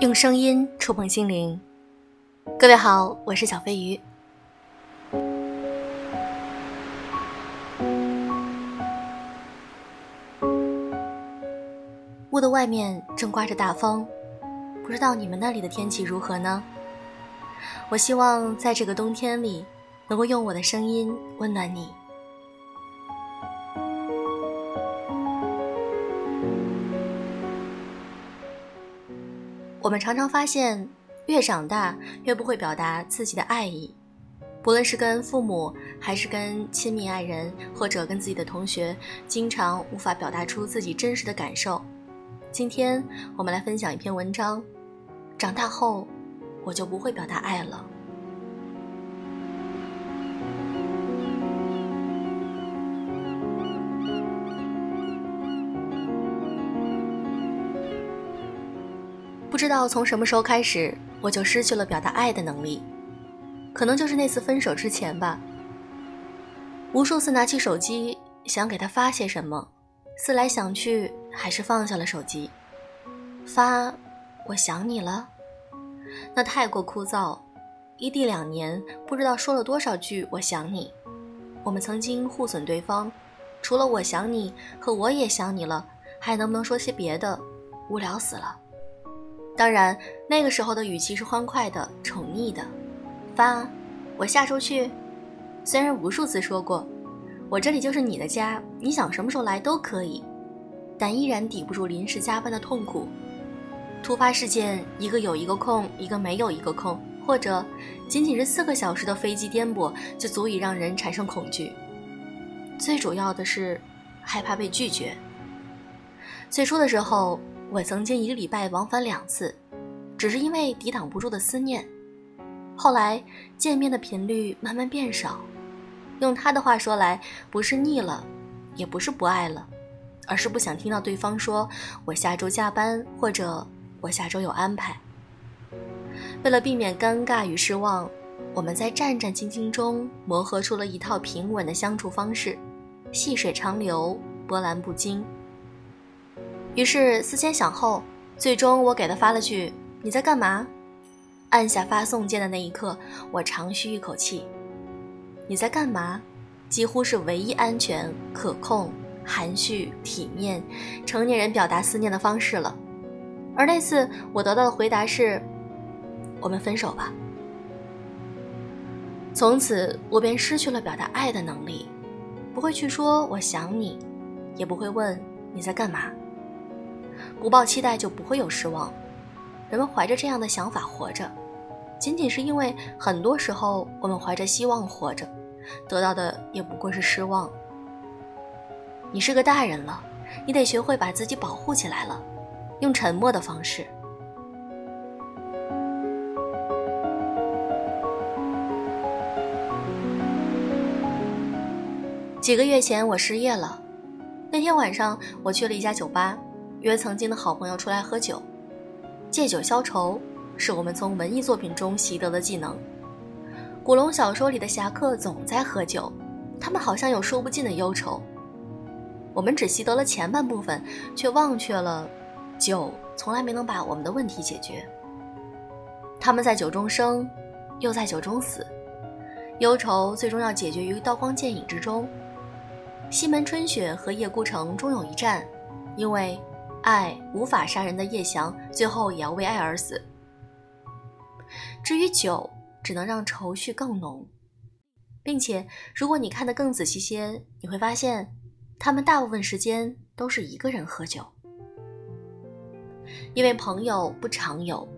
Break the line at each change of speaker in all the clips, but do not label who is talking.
用声音触碰心灵，各位好，我是小飞鱼。屋的外面正刮着大风，不知道你们那里的天气如何呢？我希望在这个冬天里，能够用我的声音温暖你。我们常常发现，越长大越不会表达自己的爱意，不论是跟父母，还是跟亲密爱人，或者跟自己的同学，经常无法表达出自己真实的感受。今天我们来分享一篇文章：长大后，我就不会表达爱了。不知道从什么时候开始，我就失去了表达爱的能力，可能就是那次分手之前吧。无数次拿起手机想给他发些什么，思来想去还是放下了手机。发，我想你了，那太过枯燥。异地两年，不知道说了多少句我想你。我们曾经互损对方，除了我想你和我也想你了，还能不能说些别的？无聊死了。当然，那个时候的语气是欢快的、宠溺的。发，我下周去。虽然无数次说过，我这里就是你的家，你想什么时候来都可以，但依然抵不住临时加班的痛苦。突发事件，一个有一个空，一个没有一个空，或者仅仅是四个小时的飞机颠簸，就足以让人产生恐惧。最主要的是，害怕被拒绝。最初的时候。我曾经一个礼拜往返两次，只是因为抵挡不住的思念。后来见面的频率慢慢变少，用他的话说来，不是腻了，也不是不爱了，而是不想听到对方说“我下周加班”或者“我下周有安排”。为了避免尴尬与失望，我们在战战兢兢中磨合出了一套平稳的相处方式，细水长流，波澜不惊。于是思前想后，最终我给他发了句：“你在干嘛？”按下发送键的那一刻，我长吁一口气。“你在干嘛？”几乎是唯一安全、可控、含蓄、体面、成年人表达思念的方式了。而那次我得到的回答是：“我们分手吧。”从此我便失去了表达爱的能力，不会去说我想你，也不会问你在干嘛。不抱期待就不会有失望。人们怀着这样的想法活着，仅仅是因为很多时候我们怀着希望活着，得到的也不过是失望。你是个大人了，你得学会把自己保护起来了，用沉默的方式。几个月前我失业了，那天晚上我去了一家酒吧。约曾经的好朋友出来喝酒，借酒消愁是我们从文艺作品中习得的技能。古龙小说里的侠客总在喝酒，他们好像有说不尽的忧愁。我们只习得了前半部分，却忘却了酒从来没能把我们的问题解决。他们在酒中生，又在酒中死，忧愁最终要解决于刀光剑影之中。西门春雪和叶孤城终有一战，因为。爱无法杀人的叶翔，最后也要为爱而死。至于酒，只能让愁绪更浓，并且，如果你看得更仔细些，你会发现，他们大部分时间都是一个人喝酒。因为朋友不常有。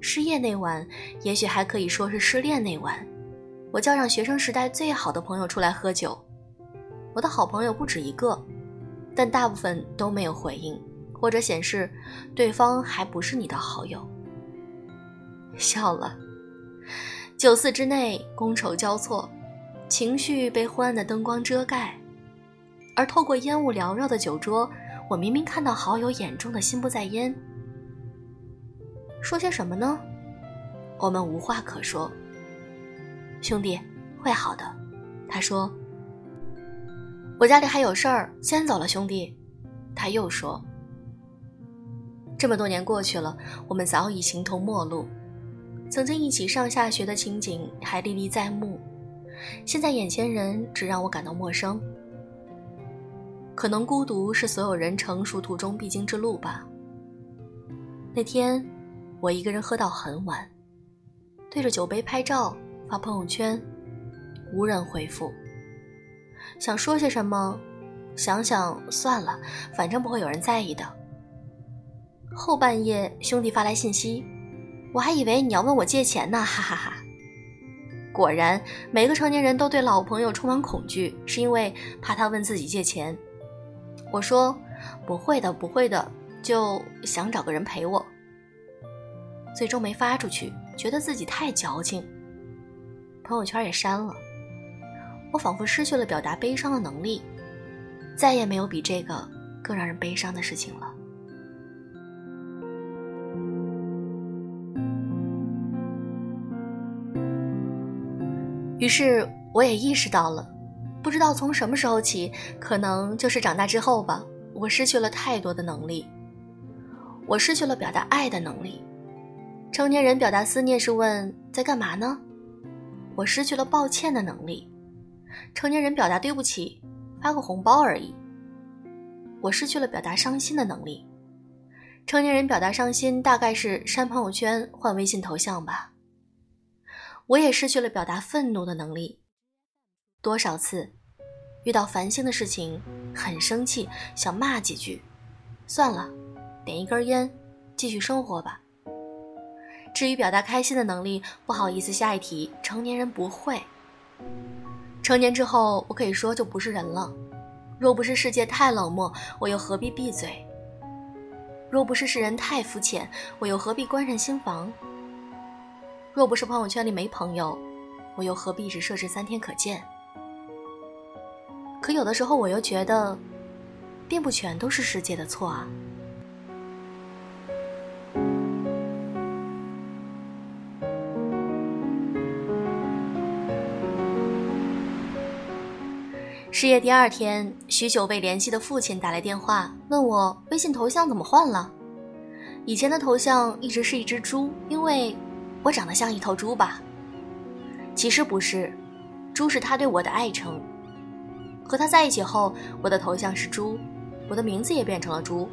失业那晚，也许还可以说是失恋那晚，我叫上学生时代最好的朋友出来喝酒。我的好朋友不止一个。但大部分都没有回应，或者显示对方还不是你的好友。笑了，酒肆之内觥筹交错，情绪被昏暗的灯光遮盖，而透过烟雾缭绕的酒桌，我明明看到好友眼中的心不在焉。说些什么呢？我们无话可说。兄弟，会好的，他说。我家里还有事儿，先走了，兄弟。他又说：“这么多年过去了，我们早已形同陌路。曾经一起上下学的情景还历历在目，现在眼前人只让我感到陌生。可能孤独是所有人成熟途中必经之路吧。那天，我一个人喝到很晚，对着酒杯拍照发朋友圈，无人回复。想说些什么，想想算了，反正不会有人在意的。后半夜，兄弟发来信息，我还以为你要问我借钱呢，哈哈哈。果然，每个成年人都对老朋友充满恐惧，是因为怕他问自己借钱。我说不会的，不会的，就想找个人陪我。最终没发出去，觉得自己太矫情，朋友圈也删了。我仿佛失去了表达悲伤的能力，再也没有比这个更让人悲伤的事情了。于是我也意识到了。不知道从什么时候起，可能就是长大之后吧，我失去了太多的能力。我失去了表达爱的能力。成年人表达思念是问在干嘛呢？我失去了抱歉的能力。成年人表达对不起，发个红包而已。我失去了表达伤心的能力。成年人表达伤心大概是删朋友圈、换微信头像吧。我也失去了表达愤怒的能力。多少次遇到烦心的事情，很生气，想骂几句，算了，点一根烟，继续生活吧。至于表达开心的能力，不好意思，下一题，成年人不会。成年之后，我可以说就不是人了。若不是世界太冷漠，我又何必闭嘴？若不是世人太肤浅，我又何必关上心房？若不是朋友圈里没朋友，我又何必只设置三天可见？可有的时候，我又觉得，并不全都是世界的错啊。失业第二天，许久未联系的父亲打来电话，问我微信头像怎么换了。以前的头像一直是一只猪，因为我长得像一头猪吧。其实不是，猪是他对我的爱称。和他在一起后，我的头像是猪，我的名字也变成了猪，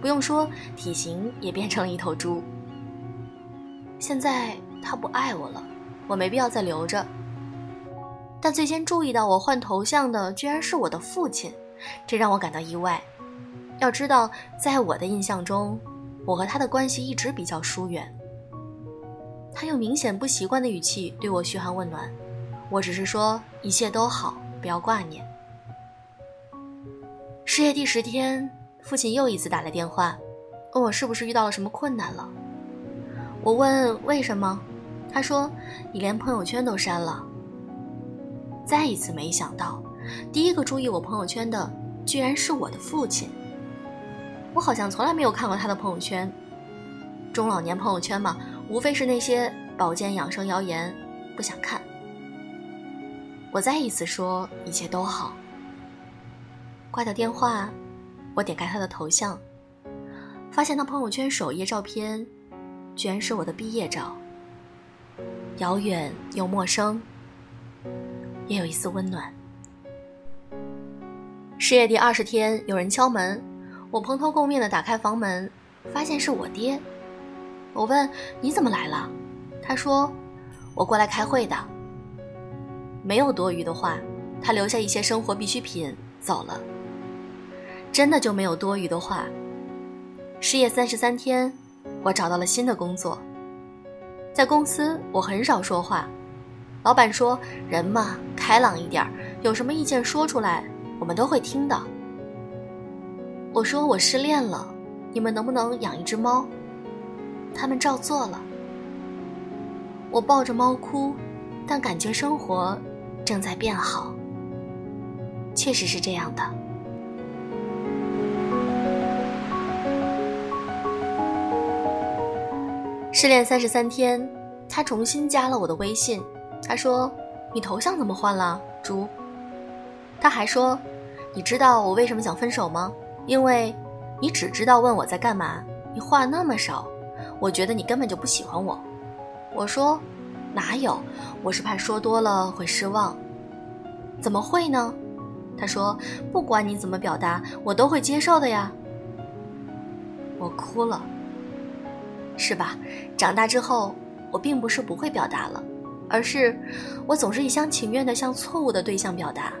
不用说，体型也变成了一头猪。现在他不爱我了，我没必要再留着。但最先注意到我换头像的，居然是我的父亲，这让我感到意外。要知道，在我的印象中，我和他的关系一直比较疏远。他用明显不习惯的语气对我嘘寒问暖，我只是说一切都好，不要挂念。失业第十天，父亲又一次打来电话，问我是不是遇到了什么困难了。我问为什么，他说你连朋友圈都删了。再一次没想到，第一个注意我朋友圈的居然是我的父亲。我好像从来没有看过他的朋友圈。中老年朋友圈嘛，无非是那些保健养生谣言，不想看。我再一次说一切都好。挂掉电话，我点开他的头像，发现他朋友圈首页照片，居然是我的毕业照。遥远又陌生，也有一丝温暖。失业第二十天，有人敲门，我蓬头垢面的打开房门，发现是我爹。我问你怎么来了，他说我过来开会的。没有多余的话，他留下一些生活必需品走了。真的就没有多余的话。失业三十三天，我找到了新的工作。在公司，我很少说话。老板说：“人嘛，开朗一点，有什么意见说出来，我们都会听的。”我说：“我失恋了，你们能不能养一只猫？”他们照做了。我抱着猫哭，但感觉生活正在变好。确实是这样的。失恋三十三天，他重新加了我的微信。他说：“你头像怎么换了，猪？”他还说：“你知道我为什么想分手吗？因为，你只知道问我在干嘛，你话那么少，我觉得你根本就不喜欢我。”我说：“哪有？我是怕说多了会失望。”怎么会呢？他说：“不管你怎么表达，我都会接受的呀。”我哭了，是吧？长大之后，我并不是不会表达了，而是我总是一厢情愿地向错误的对象表达，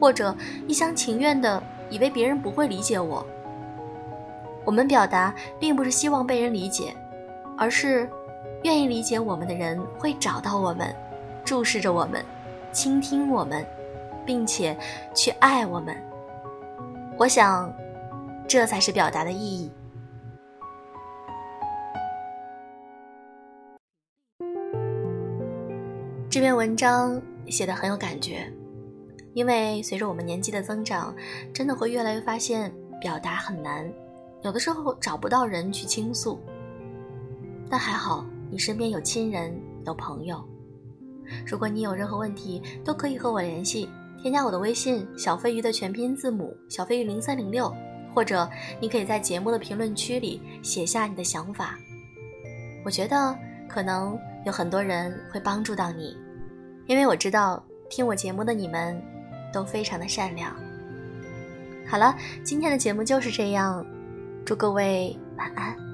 或者一厢情愿地以为别人不会理解我。我们表达并不是希望被人理解，而是愿意理解我们的人会找到我们，注视着我们，倾听我们。并且去爱我们，我想，这才是表达的意义。这篇文章写的很有感觉，因为随着我们年纪的增长，真的会越来越发现表达很难，有的时候找不到人去倾诉。但还好，你身边有亲人，有朋友。如果你有任何问题，都可以和我联系。添加我的微信小飞鱼的全拼字母小飞鱼零三零六，或者你可以在节目的评论区里写下你的想法。我觉得可能有很多人会帮助到你，因为我知道听我节目的你们都非常的善良。好了，今天的节目就是这样，祝各位晚安。